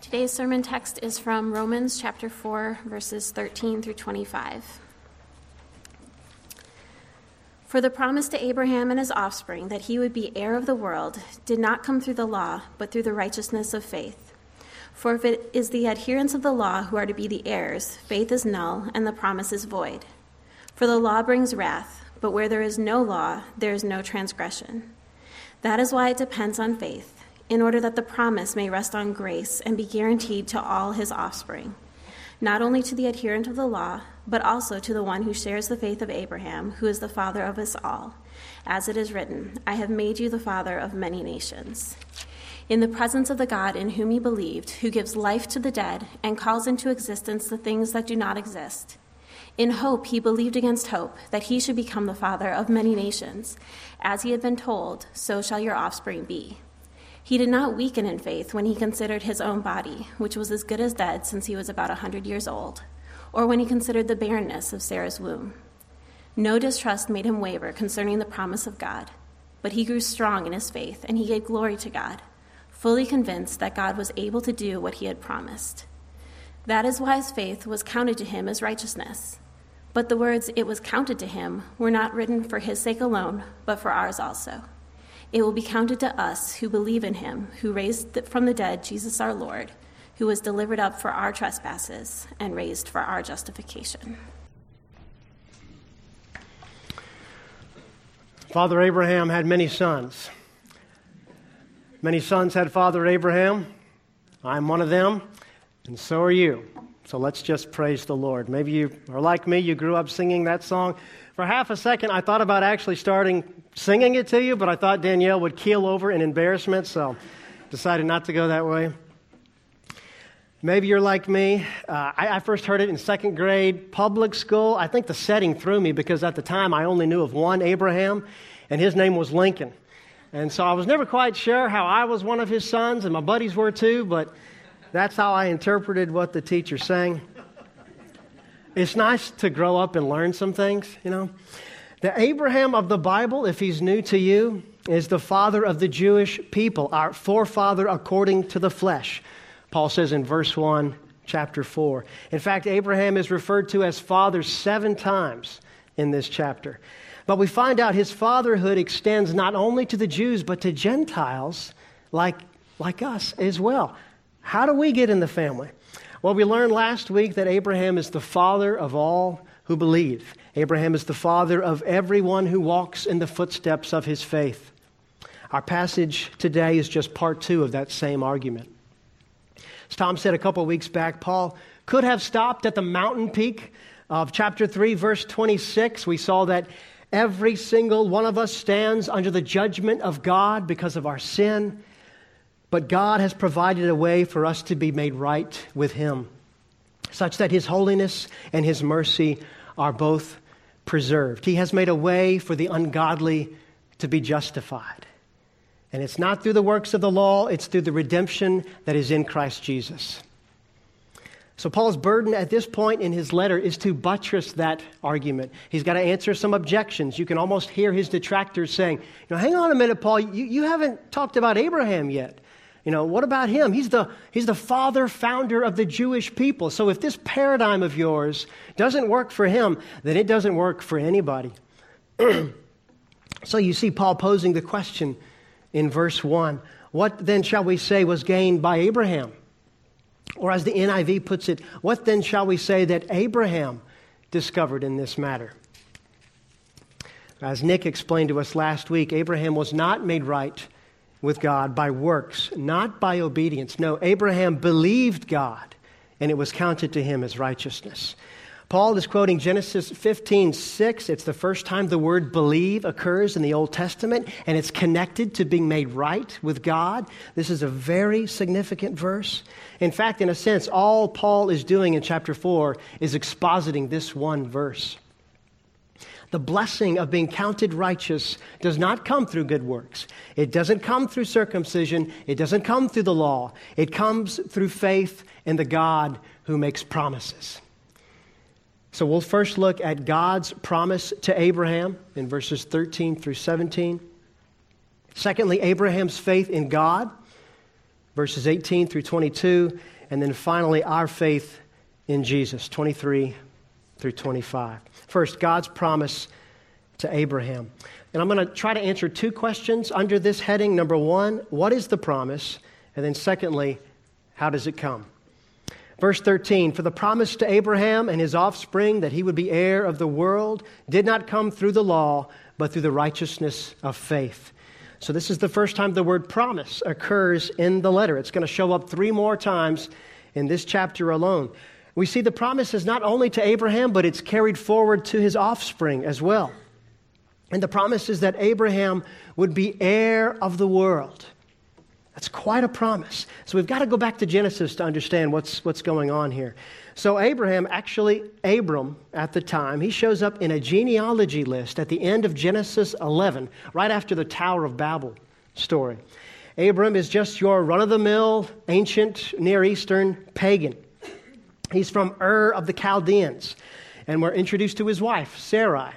Today's sermon text is from Romans chapter 4, verses 13 through 25. For the promise to Abraham and his offspring that he would be heir of the world did not come through the law, but through the righteousness of faith. For if it is the adherents of the law who are to be the heirs, faith is null and the promise is void. For the law brings wrath, but where there is no law, there is no transgression. That is why it depends on faith in order that the promise may rest on grace and be guaranteed to all his offspring, not only to the adherent of the law, but also to the one who shares the faith of Abraham, who is the father of us all. As it is written, I have made you the father of many nations. In the presence of the God in whom he believed, who gives life to the dead and calls into existence the things that do not exist. In hope, he believed against hope that he should become the father of many nations. As he had been told, so shall your offspring be. He did not weaken in faith when he considered his own body, which was as good as dead since he was about a hundred years old, or when he considered the barrenness of Sarah's womb. No distrust made him waver concerning the promise of God, but he grew strong in his faith, and he gave glory to God, fully convinced that God was able to do what he had promised. That is why his faith was counted to him as righteousness. But the words, it was counted to him, were not written for his sake alone, but for ours also. It will be counted to us who believe in him, who raised from the dead Jesus our Lord, who was delivered up for our trespasses and raised for our justification. Father Abraham had many sons. Many sons had Father Abraham. I'm one of them, and so are you. So let's just praise the Lord. Maybe you are like me, you grew up singing that song. For half a second, I thought about actually starting singing it to you, but I thought Danielle would keel over in embarrassment, so decided not to go that way. Maybe you're like me. Uh, I, I, first heard it in second grade public school. I think the setting threw me because at the time I only knew of one Abraham, and his name was Lincoln. And so I was never quite sure how I was one of his sons, and my buddies were too, but that's how I interpreted what the teacher sang. It's nice to grow up and learn some things, you know. The Abraham of the Bible, if he's new to you, is the father of the Jewish people, our forefather according to the flesh. Paul says in verse 1, chapter 4. In fact, Abraham is referred to as father seven times in this chapter. But we find out his fatherhood extends not only to the Jews, but to Gentiles like, like us as well. How do we get in the family? Well, we learned last week that Abraham is the father of all who believe. Abraham is the father of everyone who walks in the footsteps of his faith. Our passage today is just part two of that same argument. As Tom said a couple weeks back, Paul could have stopped at the mountain peak of chapter 3, verse 26. We saw that every single one of us stands under the judgment of God because of our sin. But God has provided a way for us to be made right with Him, such that His holiness and His mercy are both preserved. He has made a way for the ungodly to be justified. And it's not through the works of the law, it's through the redemption that is in Christ Jesus. So, Paul's burden at this point in his letter is to buttress that argument. He's got to answer some objections. You can almost hear his detractors saying, you know, hang on a minute, Paul, you, you haven't talked about Abraham yet. You know, what about him? He's the, he's the father founder of the Jewish people. So if this paradigm of yours doesn't work for him, then it doesn't work for anybody. so you see Paul posing the question in verse 1 What then shall we say was gained by Abraham? Or as the NIV puts it, what then shall we say that Abraham discovered in this matter? As Nick explained to us last week, Abraham was not made right with God by works, not by obedience. No, Abraham believed God, and it was counted to him as righteousness. Paul is quoting Genesis 15, 6. It's the first time the word believe occurs in the Old Testament, and it's connected to being made right with God. This is a very significant verse. In fact, in a sense, all Paul is doing in chapter 4 is expositing this one verse. The blessing of being counted righteous does not come through good works. It doesn't come through circumcision. It doesn't come through the law. It comes through faith in the God who makes promises. So we'll first look at God's promise to Abraham in verses 13 through 17. Secondly, Abraham's faith in God. verses 18 through 22, and then finally, our faith in Jesus, 23 through 25. First, God's promise to Abraham. And I'm going to try to answer two questions under this heading. Number one, what is the promise? And then secondly, how does it come? Verse 13 For the promise to Abraham and his offspring that he would be heir of the world did not come through the law, but through the righteousness of faith. So, this is the first time the word promise occurs in the letter. It's going to show up three more times in this chapter alone. We see the promise is not only to Abraham, but it's carried forward to his offspring as well. And the promise is that Abraham would be heir of the world. That's quite a promise. So we've got to go back to Genesis to understand what's, what's going on here. So, Abraham, actually, Abram at the time, he shows up in a genealogy list at the end of Genesis 11, right after the Tower of Babel story. Abram is just your run of the mill, ancient Near Eastern pagan. He's from Ur of the Chaldeans, and we're introduced to his wife, Sarai.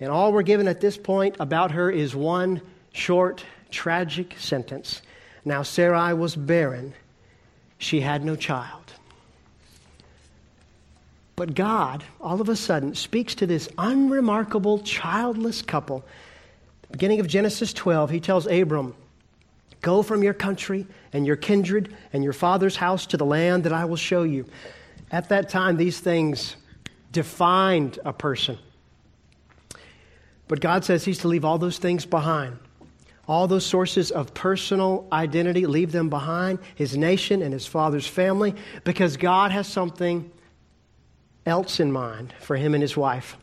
And all we're given at this point about her is one short, tragic sentence. Now, Sarai was barren, she had no child. But God, all of a sudden, speaks to this unremarkable, childless couple. beginning of Genesis 12, he tells Abram, Go from your country and your kindred and your father's house to the land that I will show you. At that time, these things defined a person. But God says He's to leave all those things behind all those sources of personal identity, leave them behind, his nation and his father's family, because God has something else in mind for him and his wife.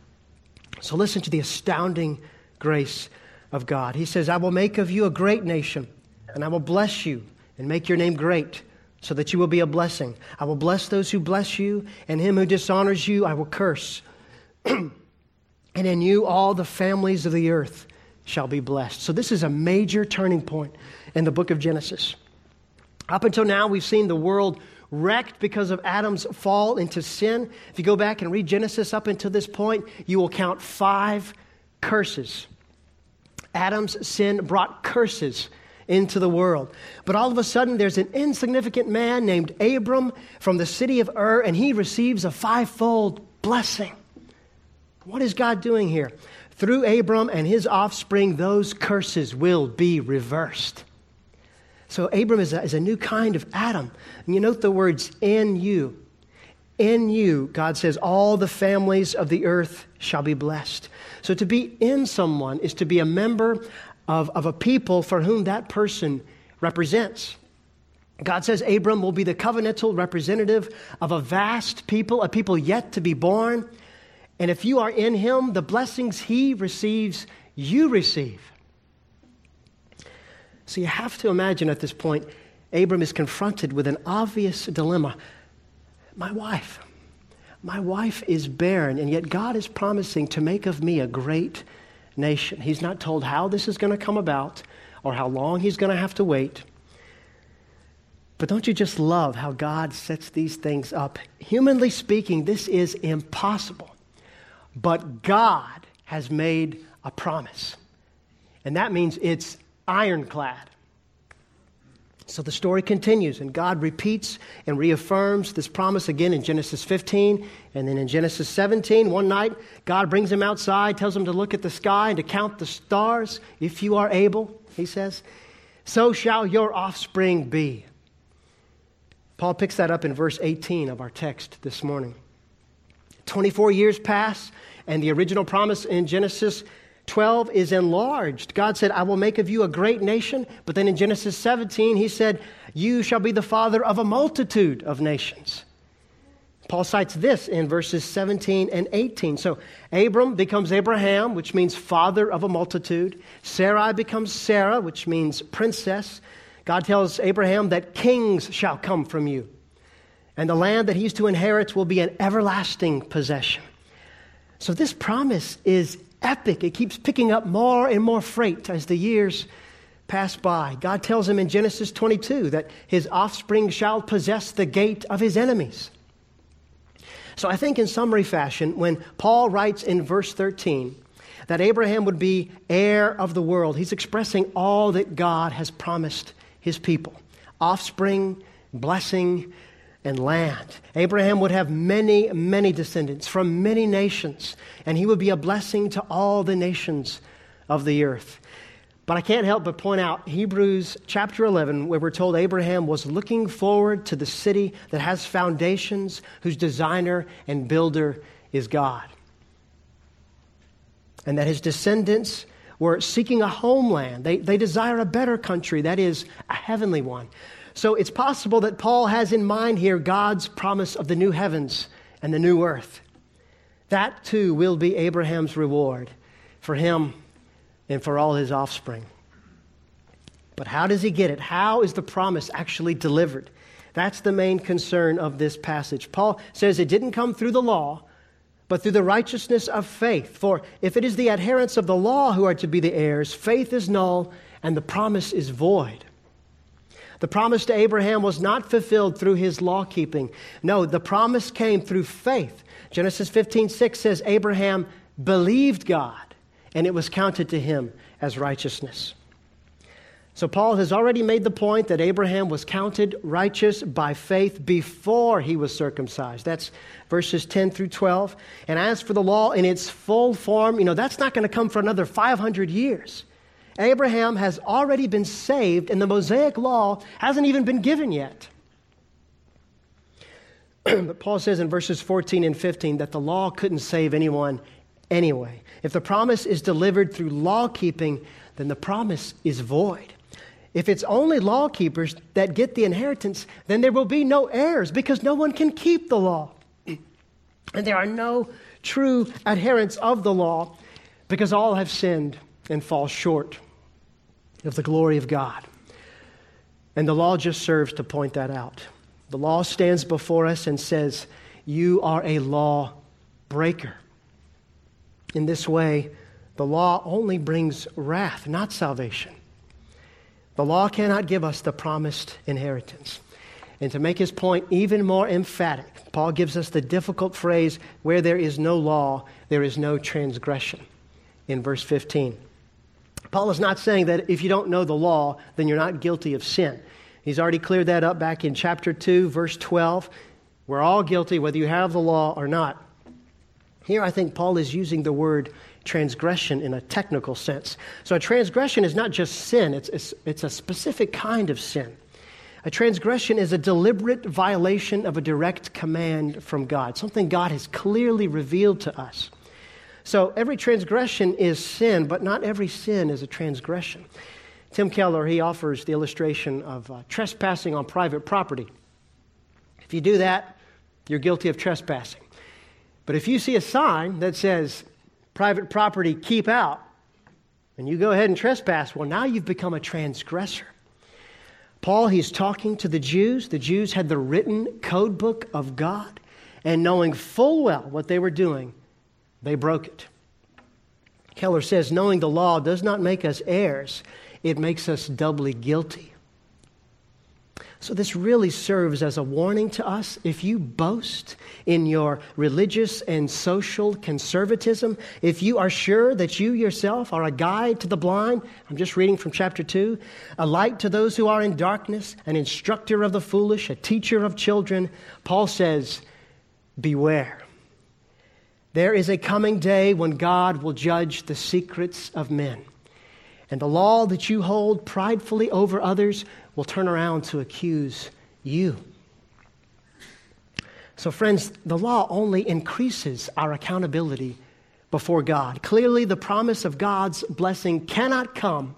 So listen to the astounding grace of God. He says, I will make of you a great nation, and I will bless you and make your name great, so that you will be a blessing. I will bless those who bless you, and him who dishonors you I will curse. and in you all the families of the earth shall be blessed. So, this is a major turning point in the book of Genesis. Up until now, we've seen the world wrecked because of Adam's fall into sin. If you go back and read Genesis up until this point, you will count five curses. Adam's sin brought curses into the world. But all of a sudden, there's an insignificant man named Abram from the city of Ur, and he receives a fivefold blessing. What is God doing here? Through Abram and his offspring, those curses will be reversed. So, Abram is a, is a new kind of Adam. And you note the words, in you. In you, God says, all the families of the earth shall be blessed. So, to be in someone is to be a member of, of a people for whom that person represents. God says Abram will be the covenantal representative of a vast people, a people yet to be born. And if you are in him, the blessings he receives, you receive. So you have to imagine at this point, Abram is confronted with an obvious dilemma. My wife, my wife is barren, and yet God is promising to make of me a great nation. He's not told how this is going to come about or how long he's going to have to wait. But don't you just love how God sets these things up? Humanly speaking, this is impossible. But God has made a promise. And that means it's ironclad. So the story continues, and God repeats and reaffirms this promise again in Genesis 15. And then in Genesis 17, one night, God brings him outside, tells him to look at the sky and to count the stars, if you are able, he says. So shall your offspring be. Paul picks that up in verse 18 of our text this morning. 24 years pass, and the original promise in Genesis 12 is enlarged. God said, I will make of you a great nation. But then in Genesis 17, he said, You shall be the father of a multitude of nations. Paul cites this in verses 17 and 18. So Abram becomes Abraham, which means father of a multitude. Sarai becomes Sarah, which means princess. God tells Abraham that kings shall come from you, and the land that he's to inherit will be an everlasting possession. So this promise is epic. It keeps picking up more and more freight as the years pass by. God tells him in Genesis 22 that his offspring shall possess the gate of his enemies. So I think, in summary fashion, when Paul writes in verse 13 that Abraham would be heir of the world, he's expressing all that God has promised his people. offspring, blessing, and land. Abraham would have many, many descendants from many nations, and he would be a blessing to all the nations of the earth. But I can't help but point out Hebrews chapter 11, where we're told Abraham was looking forward to the city that has foundations, whose designer and builder is God. And that his descendants were seeking a homeland. They, they desire a better country, that is, a heavenly one. So it's possible that Paul has in mind here God's promise of the new heavens and the new earth. That too will be Abraham's reward for him and for all his offspring. But how does he get it? How is the promise actually delivered? That's the main concern of this passage. Paul says it didn't come through the law, but through the righteousness of faith. For if it is the adherents of the law who are to be the heirs, faith is null and the promise is void. The promise to Abraham was not fulfilled through his law keeping. No, the promise came through faith. Genesis 15 6 says, Abraham believed God, and it was counted to him as righteousness. So, Paul has already made the point that Abraham was counted righteous by faith before he was circumcised. That's verses 10 through 12. And as for the law in its full form, you know, that's not going to come for another 500 years. Abraham has already been saved, and the Mosaic law hasn't even been given yet. but Paul says in verses 14 and 15 that the law couldn't save anyone anyway. If the promise is delivered through law keeping, then the promise is void. If it's only law keepers that get the inheritance, then there will be no heirs because no one can keep the law. And there are no true adherents of the law because all have sinned and fall short of the glory of God. And the law just serves to point that out. The law stands before us and says, You are a law breaker. In this way, the law only brings wrath, not salvation. The law cannot give us the promised inheritance. And to make his point even more emphatic, Paul gives us the difficult phrase where there is no law, there is no transgression in verse 15. Paul is not saying that if you don't know the law, then you're not guilty of sin. He's already cleared that up back in chapter 2, verse 12. We're all guilty whether you have the law or not. Here, I think Paul is using the word transgression in a technical sense. So, a transgression is not just sin, it's, it's, it's a specific kind of sin. A transgression is a deliberate violation of a direct command from God, something God has clearly revealed to us. So every transgression is sin, but not every sin is a transgression. Tim Keller, he offers the illustration of uh, trespassing on private property. If you do that, you're guilty of trespassing. But if you see a sign that says, private property, keep out, and you go ahead and trespass, well, now you've become a transgressor. Paul, he's talking to the Jews. The Jews had the written code book of God, and knowing full well what they were doing, they broke it. Keller says, knowing the law does not make us heirs, it makes us doubly guilty. So, this really serves as a warning to us. If you boast in your religious and social conservatism, if you are sure that you yourself are a guide to the blind, I'm just reading from chapter 2, a light to those who are in darkness, an instructor of the foolish, a teacher of children, Paul says, Beware. There is a coming day when God will judge the secrets of men. And the law that you hold pridefully over others will turn around to accuse you. So, friends, the law only increases our accountability before God. Clearly, the promise of God's blessing cannot come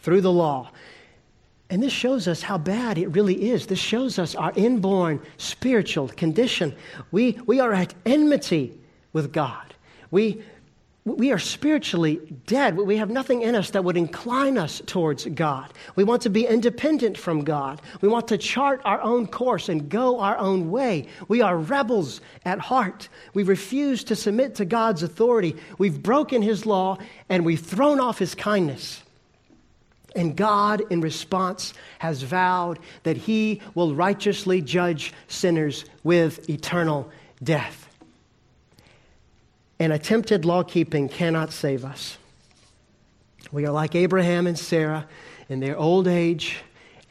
through the law. And this shows us how bad it really is. This shows us our inborn spiritual condition. We, we are at enmity with God. We, we are spiritually dead. We have nothing in us that would incline us towards God. We want to be independent from God. We want to chart our own course and go our own way. We are rebels at heart. We refuse to submit to God's authority. We've broken His law and we've thrown off His kindness. And God, in response, has vowed that He will righteously judge sinners with eternal death and attempted law keeping cannot save us. We are like Abraham and Sarah in their old age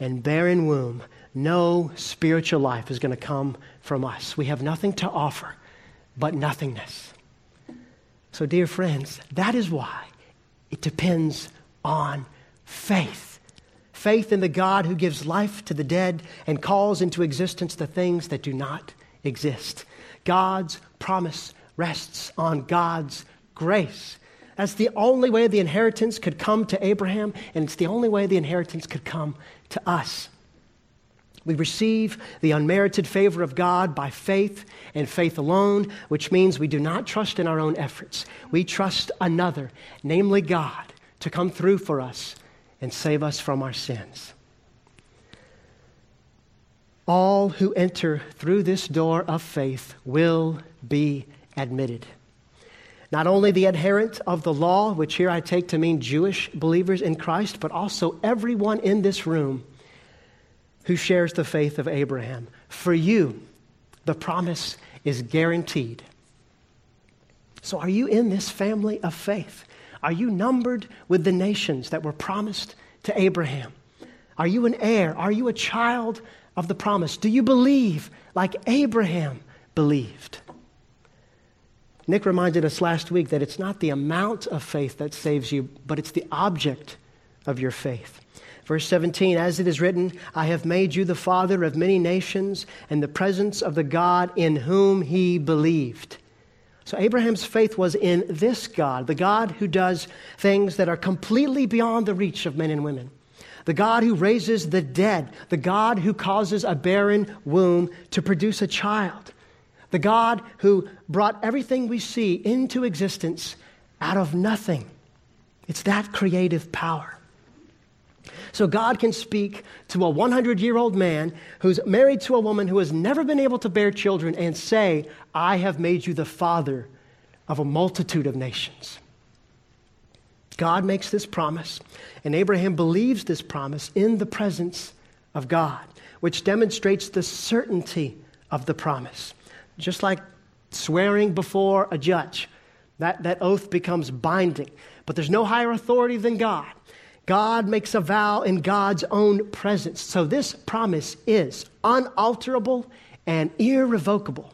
and barren womb, no spiritual life is going to come from us. We have nothing to offer but nothingness. So, dear friends, that is why it depends on faith. Faith in the God who gives life to the dead and calls into existence the things that do not exist. God's promise rests on God's grace. That's the only way the inheritance could come to Abraham, and it's the only way the inheritance could come to us. We receive the unmerited favor of God by faith and faith alone, which means we do not trust in our own efforts. We trust another, namely God, to come through for us and save us from our sins. All who enter through this door of faith will be admitted. Not only the adherent of the law, which here I take to mean Jewish believers in Christ, but also everyone in this room who shares the faith of Abraham. For you, the promise is guaranteed. So, are you in this family of faith? Are you numbered with the nations that were promised to Abraham? Are you an heir? Are you a child of the promise? Do you believe like Abraham believed? Nick reminded us last week that it's not the amount of faith that saves you, but it's the object of your faith. Verse 17, as it is written, I have made you the father of many nations in the presence of the God in whom he believed. So Abraham's faith was in this God, the God who does things that are completely beyond the reach of men and women, the God who raises the dead, the God who causes a barren womb to produce a child, the God who brought everything we see into existence out of nothing. It's that creative power. So God can speak to a 100 year old man who's married to a woman who has never been able to bear children and say, I have made you the father of a multitude of nations. God makes this promise, and Abraham believes this promise in the presence of God, which demonstrates the certainty of the promise. Just like swearing before a judge, that, that oath becomes binding. But there's no higher authority than God. God makes a vow in God's own presence. So this promise is unalterable and irrevocable.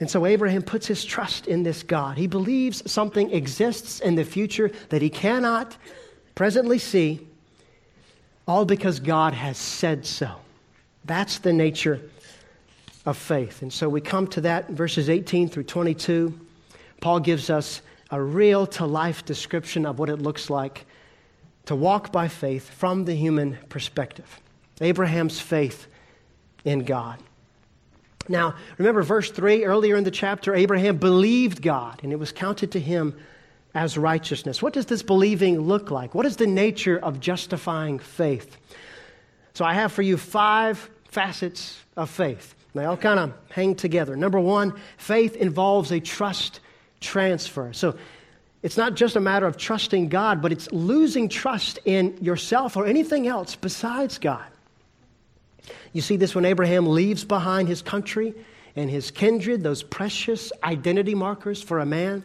And so Abraham puts his trust in this God. He believes something exists in the future that he cannot presently see, all because God has said so. That's the nature of faith. And so we come to that in verses 18 through 22. Paul gives us a real to life description of what it looks like to walk by faith from the human perspective. Abraham's faith in God. Now, remember verse 3 earlier in the chapter Abraham believed God, and it was counted to him as righteousness. What does this believing look like? What is the nature of justifying faith? So, I have for you five facets of faith. They all kind of hang together. Number one, faith involves a trust transfer. So, it's not just a matter of trusting God, but it's losing trust in yourself or anything else besides God. You see this when Abraham leaves behind his country and his kindred, those precious identity markers for a man.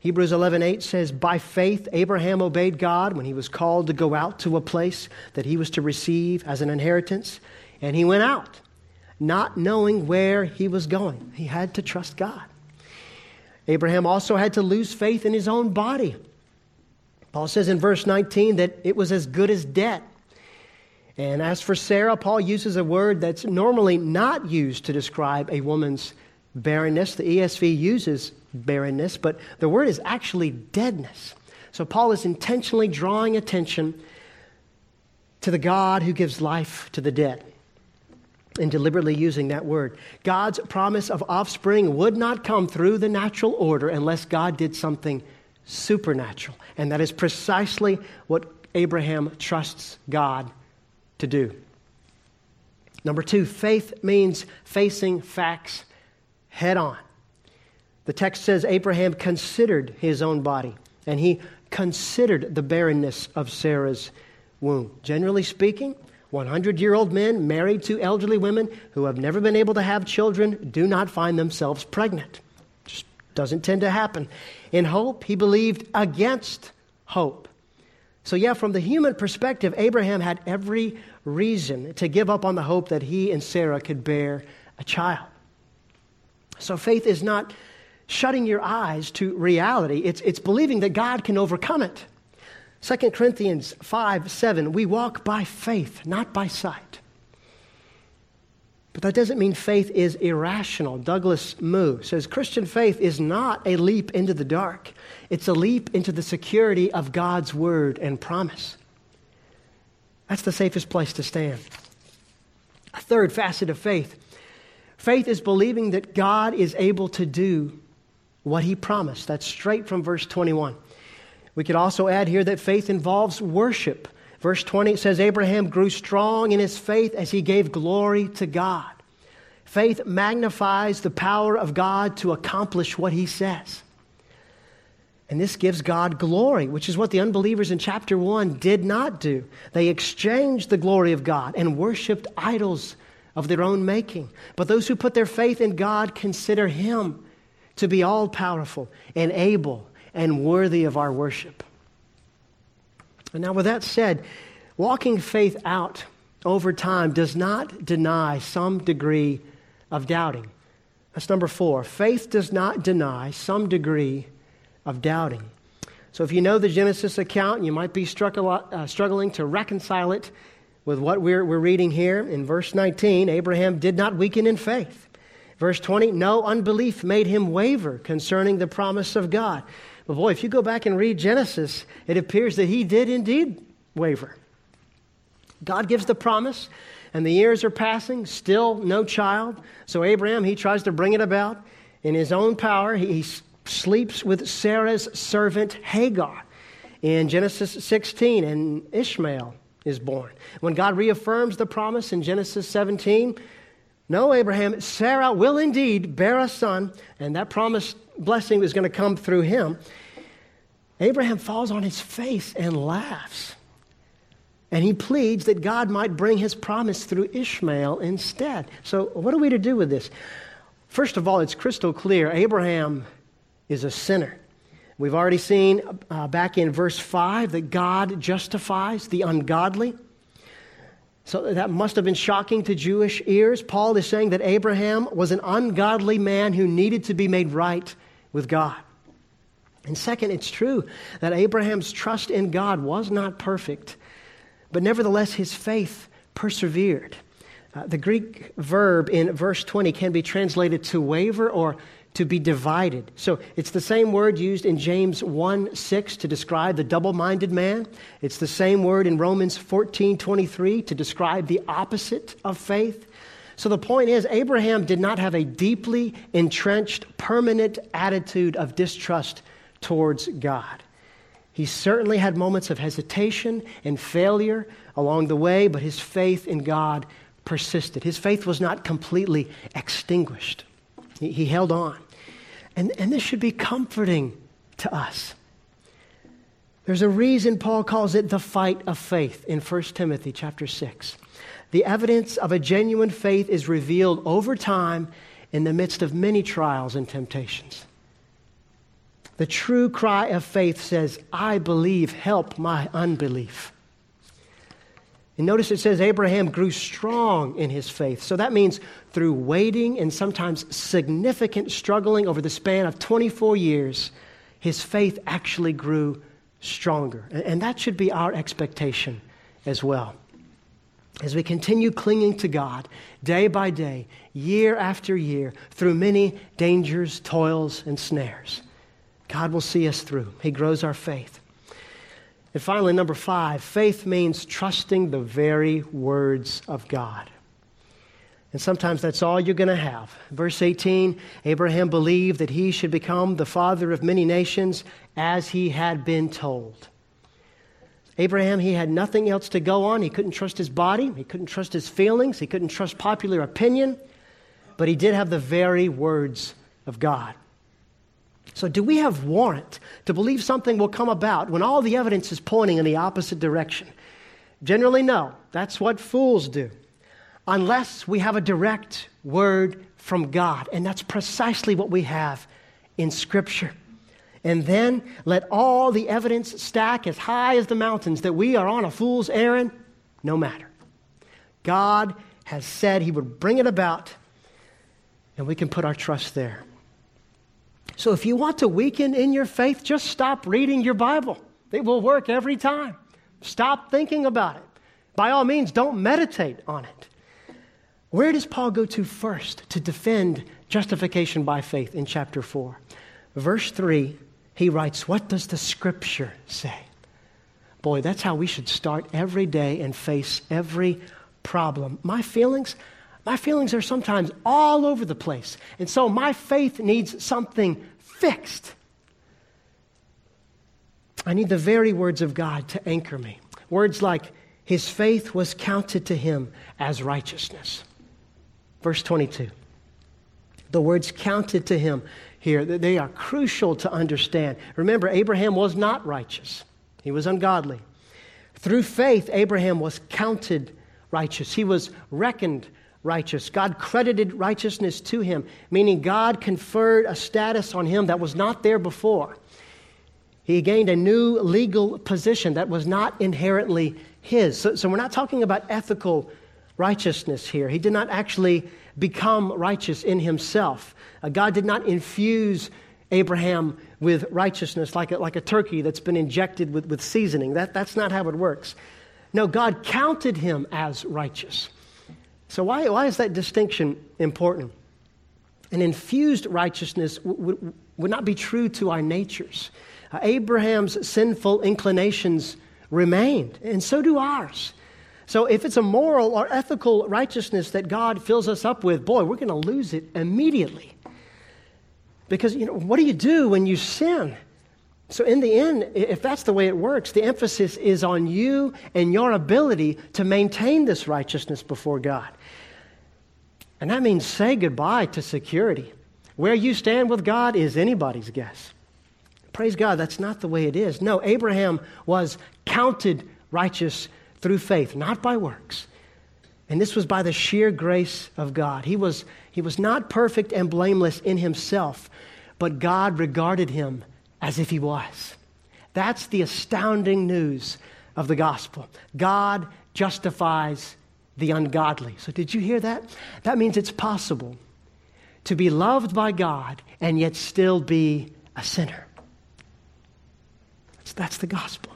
Hebrews 11:8 says, "By faith Abraham obeyed God when he was called to go out to a place that he was to receive as an inheritance, and he went out, not knowing where he was going. He had to trust God." Abraham also had to lose faith in his own body. Paul says in verse 19 that it was as good as dead. And as for Sarah, Paul uses a word that's normally not used to describe a woman's barrenness. The ESV uses barrenness, but the word is actually deadness. So Paul is intentionally drawing attention to the God who gives life to the dead and deliberately using that word. God's promise of offspring would not come through the natural order unless God did something supernatural. And that is precisely what Abraham trusts God to do. Number two, faith means facing facts head on. The text says Abraham considered his own body and he considered the barrenness of Sarah's womb. Generally speaking, 100 year old men married to elderly women who have never been able to have children do not find themselves pregnant. Just doesn't tend to happen. In hope, he believed against hope. So, yeah, from the human perspective, Abraham had every reason to give up on the hope that he and Sarah could bear a child. So, faith is not shutting your eyes to reality, it's, it's believing that God can overcome it. 2 Corinthians 5 7, we walk by faith, not by sight. But that doesn't mean faith is irrational. Douglas Moo says Christian faith is not a leap into the dark, it's a leap into the security of God's word and promise. That's the safest place to stand. A third facet of faith faith is believing that God is able to do what he promised. That's straight from verse 21. We could also add here that faith involves worship. Verse 20 it says, Abraham grew strong in his faith as he gave glory to God. Faith magnifies the power of God to accomplish what he says. And this gives God glory, which is what the unbelievers in chapter 1 did not do. They exchanged the glory of God and worshiped idols of their own making. But those who put their faith in God consider him to be all powerful and able and worthy of our worship. And now, with that said, walking faith out over time does not deny some degree of doubting. That's number four. Faith does not deny some degree of doubting. So, if you know the Genesis account, you might be uh, struggling to reconcile it with what we're, we're reading here in verse 19. Abraham did not weaken in faith. Verse 20, no unbelief made him waver concerning the promise of God. But boy, if you go back and read Genesis, it appears that he did indeed waver. God gives the promise, and the years are passing, still no child. So Abraham, he tries to bring it about in his own power. He, sleeps with Sarah's servant Hagar in Genesis 16, and Ishmael is born. When God reaffirms the promise in Genesis 17, no, Abraham, Sarah will indeed bear a son, and that promised blessing was going to come through him. Abraham falls on his face and laughs. And he pleads that God might bring his promise through Ishmael instead. So, what are we to do with this? First of all, it's crystal clear Abraham is a sinner. We've already seen uh, back in verse 5 that God justifies the ungodly. So that must have been shocking to Jewish ears. Paul is saying that Abraham was an ungodly man who needed to be made right with God. And second, it's true that Abraham's trust in God was not perfect, but nevertheless his faith persevered. Uh, the Greek verb in verse 20 can be translated to waver or to be divided. So it's the same word used in James 1 6 to describe the double minded man. It's the same word in Romans 14 23 to describe the opposite of faith. So the point is, Abraham did not have a deeply entrenched, permanent attitude of distrust towards God. He certainly had moments of hesitation and failure along the way, but his faith in God persisted. His faith was not completely extinguished. He, he held on. And, and this should be comforting to us. There's a reason Paul calls it the fight of faith in 1 Timothy chapter 6. The evidence of a genuine faith is revealed over time in the midst of many trials and temptations. The true cry of faith says, I believe, help my unbelief. And notice it says Abraham grew strong in his faith. So that means through waiting and sometimes significant struggling over the span of 24 years, his faith actually grew stronger. And that should be our expectation as well. As we continue clinging to God day by day, year after year, through many dangers, toils, and snares, God will see us through. He grows our faith. And finally, number five, faith means trusting the very words of God. And sometimes that's all you're going to have. Verse 18 Abraham believed that he should become the father of many nations as he had been told. Abraham, he had nothing else to go on. He couldn't trust his body, he couldn't trust his feelings, he couldn't trust popular opinion, but he did have the very words of God. So, do we have warrant to believe something will come about when all the evidence is pointing in the opposite direction? Generally, no. That's what fools do. Unless we have a direct word from God. And that's precisely what we have in Scripture. And then let all the evidence stack as high as the mountains that we are on a fool's errand, no matter. God has said he would bring it about, and we can put our trust there. So if you want to weaken in your faith, just stop reading your Bible. It will work every time. Stop thinking about it. By all means, don't meditate on it. Where does Paul go to first to defend justification by faith in chapter 4? Verse 3, he writes, What does the scripture say? Boy, that's how we should start every day and face every problem. My feelings, my feelings are sometimes all over the place. And so my faith needs something fixed. I need the very words of God to anchor me. Words like, His faith was counted to him as righteousness. Verse 22. The words counted to him here, they are crucial to understand. Remember, Abraham was not righteous, he was ungodly. Through faith, Abraham was counted righteous, he was reckoned righteous. God credited righteousness to him, meaning God conferred a status on him that was not there before. He gained a new legal position that was not inherently his. So, so we're not talking about ethical righteousness here. He did not actually become righteous in himself. Uh, God did not infuse Abraham with righteousness like a, like a turkey that's been injected with, with seasoning. That, that's not how it works. No, God counted him as righteous. So, why, why is that distinction important? An infused righteousness w- w- would not be true to our natures. Uh, Abraham's sinful inclinations remained, and so do ours. So, if it's a moral or ethical righteousness that God fills us up with, boy, we're going to lose it immediately. Because, you know, what do you do when you sin? So, in the end, if that's the way it works, the emphasis is on you and your ability to maintain this righteousness before God. And that means say goodbye to security. Where you stand with God is anybody's guess. Praise God, that's not the way it is. No, Abraham was counted righteous through faith, not by works. And this was by the sheer grace of God. He was, he was not perfect and blameless in himself, but God regarded him as if he was. That's the astounding news of the gospel. God justifies the ungodly. So, did you hear that? That means it's possible to be loved by God and yet still be a sinner. That's, that's the gospel.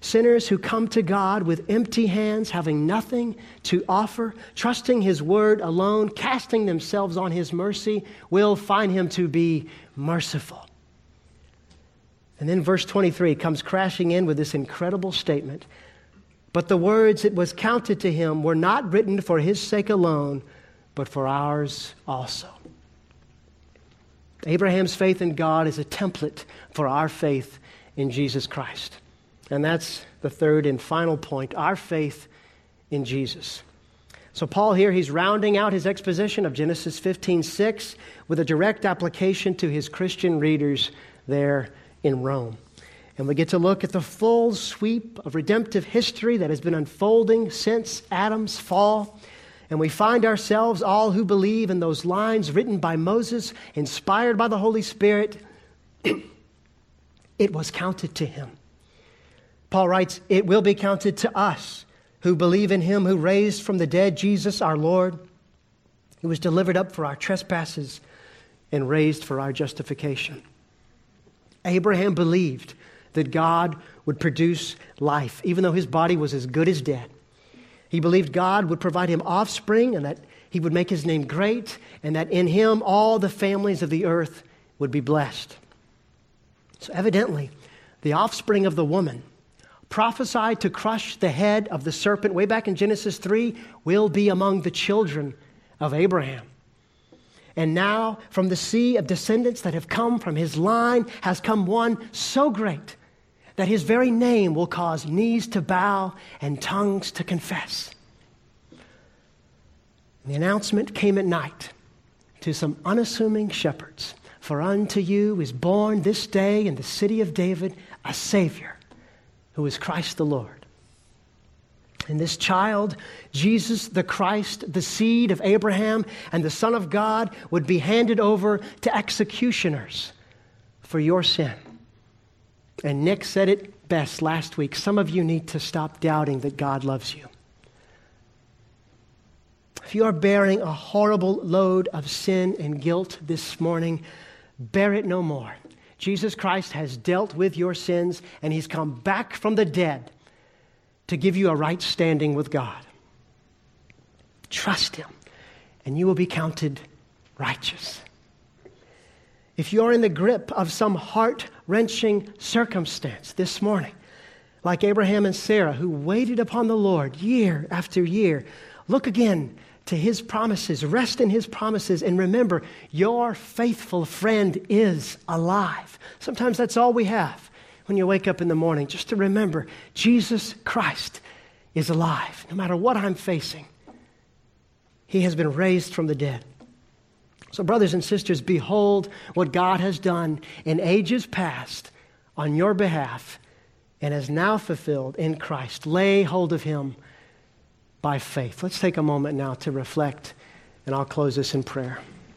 Sinners who come to God with empty hands, having nothing to offer, trusting His word alone, casting themselves on His mercy, will find Him to be merciful. And then verse 23 comes crashing in with this incredible statement but the words that was counted to him were not written for his sake alone, but for ours also. Abraham's faith in God is a template for our faith in Jesus Christ. And that's the third and final point our faith in Jesus. So, Paul here, he's rounding out his exposition of Genesis 15 6 with a direct application to his Christian readers there in Rome. And we get to look at the full sweep of redemptive history that has been unfolding since Adam's fall. And we find ourselves, all who believe in those lines written by Moses, inspired by the Holy Spirit, it was counted to him. Paul writes, It will be counted to us who believe in him who raised from the dead Jesus our Lord, who was delivered up for our trespasses and raised for our justification. Abraham believed that God would produce life, even though his body was as good as dead. He believed God would provide him offspring and that he would make his name great, and that in him all the families of the earth would be blessed. So, evidently, the offspring of the woman, prophesied to crush the head of the serpent way back in Genesis 3, will be among the children of Abraham. And now, from the sea of descendants that have come from his line, has come one so great that his very name will cause knees to bow and tongues to confess. The announcement came at night to some unassuming shepherds For unto you is born this day in the city of David a Savior, who is Christ the Lord. And this child, Jesus the Christ, the seed of Abraham and the Son of God, would be handed over to executioners for your sin. And Nick said it best last week. Some of you need to stop doubting that God loves you. If you are bearing a horrible load of sin and guilt this morning, bear it no more. Jesus Christ has dealt with your sins and he's come back from the dead to give you a right standing with God. Trust him and you will be counted righteous. If you're in the grip of some heart wrenching circumstance this morning, like Abraham and Sarah, who waited upon the Lord year after year, look again to his promises, rest in his promises, and remember your faithful friend is alive. Sometimes that's all we have when you wake up in the morning, just to remember Jesus Christ is alive, no matter what I'm facing. He has been raised from the dead. So, brothers and sisters, behold what God has done in ages past on your behalf and has now fulfilled in Christ. Lay hold of him by faith. Let's take a moment now to reflect, and I'll close this in prayer.